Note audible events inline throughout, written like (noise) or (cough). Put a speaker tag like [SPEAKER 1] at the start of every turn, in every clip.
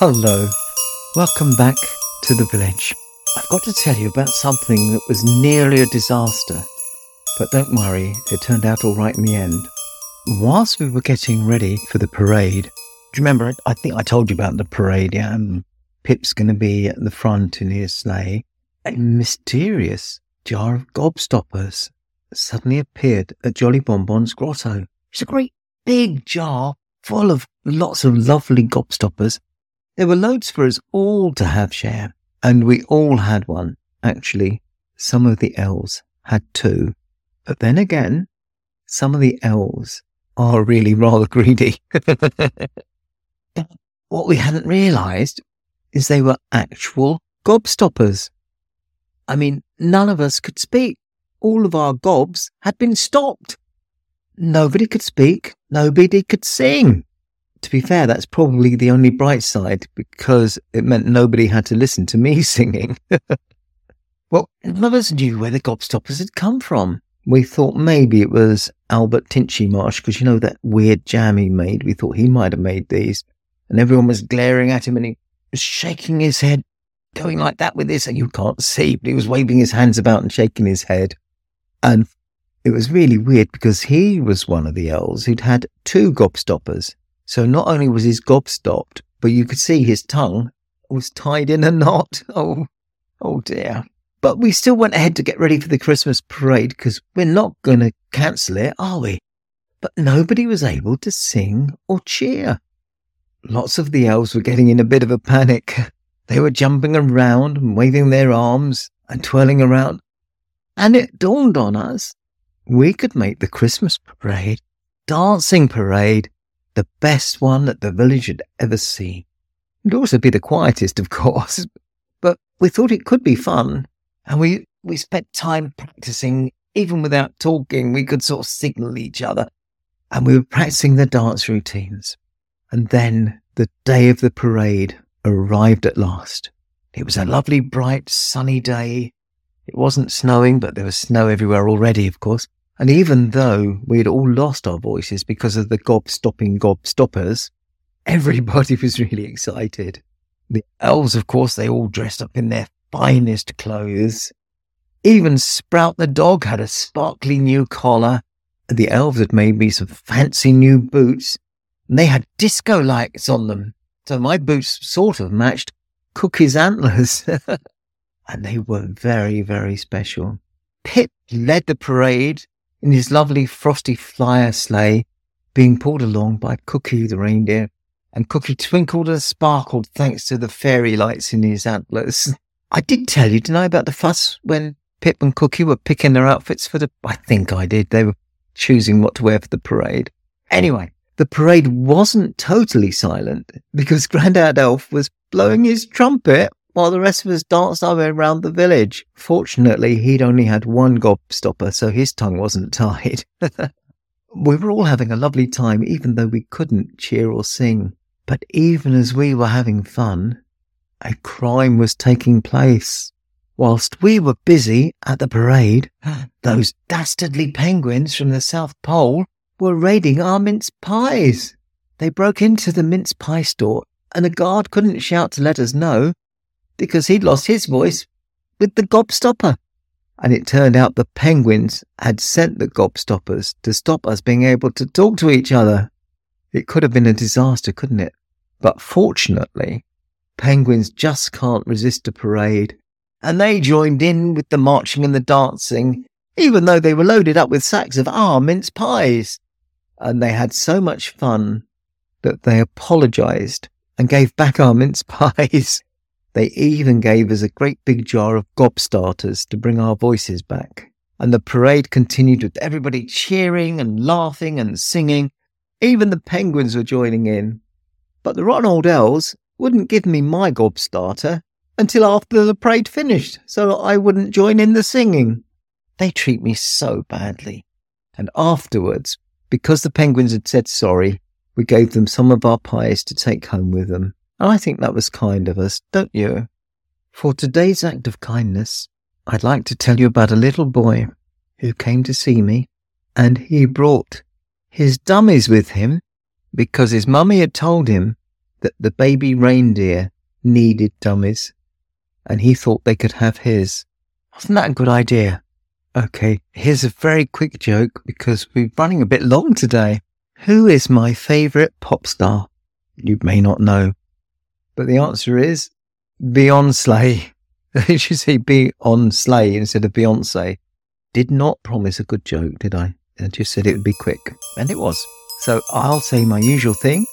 [SPEAKER 1] Hello. Welcome back to the village. I've got to tell you about something that was nearly a disaster. But don't worry, it turned out all right in the end. Whilst we were getting ready for the parade, do you remember? I think I told you about the parade, yeah? And Pip's going to be at the front in his sleigh. A mysterious jar of gobstoppers suddenly appeared at Jolly Bonbon's grotto. It's a great big jar full of lots of lovely gobstoppers. There were loads for us all to have share, and we all had one. Actually, some of the elves had two. But then again, some of the elves are really rather greedy. (laughs) what we hadn't realized is they were actual gobstoppers. I mean, none of us could speak. All of our gobs had been stopped. Nobody could speak. Nobody could sing. To be fair, that's probably the only bright side because it meant nobody had to listen to me (laughs) singing. well, none of us knew where the gobstoppers had come from. We thought maybe it was Albert Tinchy Marsh because you know that weird jam he made. We thought he might have made these. And everyone was glaring at him and he was shaking his head, going like that with this, and you can't see, but he was waving his hands about and shaking his head. And it was really weird because he was one of the elves who'd had two gobstoppers. So not only was his gob stopped, but you could see his tongue was tied in a knot. (laughs) Oh, oh dear. But we still went ahead to get ready for the Christmas parade because we're not going to cancel it, are we? But nobody was able to sing or cheer. Lots of the elves were getting in a bit of a panic. (laughs) They were jumping around and waving their arms and twirling around. And it dawned on us we could make the Christmas parade, dancing parade, the best one that the village had ever seen. It'd also be the quietest, of (laughs) course, but we thought it could be fun. And we, we spent time practicing, even without talking, we could sort of signal each other. And we were practicing the dance routines. And then the day of the parade arrived at last. It was a lovely, bright, sunny day. It wasn't snowing, but there was snow everywhere already, of course. And even though we had all lost our voices because of the gob stopping gob stoppers, everybody was really excited. The elves, of course, they all dressed up in their finest clothes. Even Sprout the dog had a sparkly new collar. The elves had made me some fancy new boots, and they had disco lights on them. So my boots sort of matched Cookie's antlers. (laughs) and they were very, very special. Pip led the parade in his lovely frosty flyer sleigh, being pulled along by Cookie the reindeer, and Cookie twinkled and sparkled thanks to the fairy lights in his antlers. I did tell you, didn't I, about the fuss when Pip and Cookie were picking their outfits for the. I think I did. They were choosing what to wear for the parade. Anyway, the parade wasn't totally silent because Grandad Elf was blowing his trumpet while the rest of us danced our way around the village. Fortunately, he'd only had one gobstopper, so his tongue wasn't (laughs) tied. (laughs) we were all having a lovely time, even though we couldn't cheer or sing. But even as we were having fun, a crime was taking place. Whilst we were busy at the parade, (gasps) those dastardly penguins from the South Pole were raiding our mince pies. They broke into the mince pie store, and the guard couldn't shout to let us know because he'd lost his voice with the gobstopper. And it turned out the penguins had sent the gobstoppers to stop us being able to talk to each other. It could have been a disaster, couldn't it? But fortunately, penguins just can't resist a parade. And they joined in with the marching and the dancing, even though they were loaded up with sacks of our mince pies. And they had so much fun that they apologized and gave back our mince (laughs) pies. They even gave us a great big jar of gobstarters to bring our voices back. And the parade continued with everybody cheering and laughing and singing. Even the penguins were joining in. But the rotten old elves wouldn't give me my gobstarter until after the parade finished so I wouldn't join in the singing. They treat me so badly. And afterwards, because the penguins had said sorry, we gave them some of our pies to take home with them. And I think that was kind of us, don't you? For today's act of kindness, I'd like to tell you about a little boy who came to see me, and he brought his dummies with him because his mummy had told him that the baby reindeer needed dummies and he thought they could have his. Wasn't that a good idea? Okay, here's a very quick joke because we're running a bit long today. Who is my favourite pop star? You may not know, but the answer is Beyonce. They should say be on sleigh instead of Beyonce. Did not promise a good joke, did I? I just said it would be quick, and it was. So I'll say my usual thing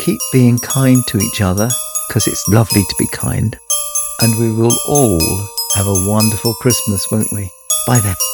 [SPEAKER 1] keep being kind to each other because it's lovely to be kind. And we will all have a wonderful Christmas, won't we? Bye then.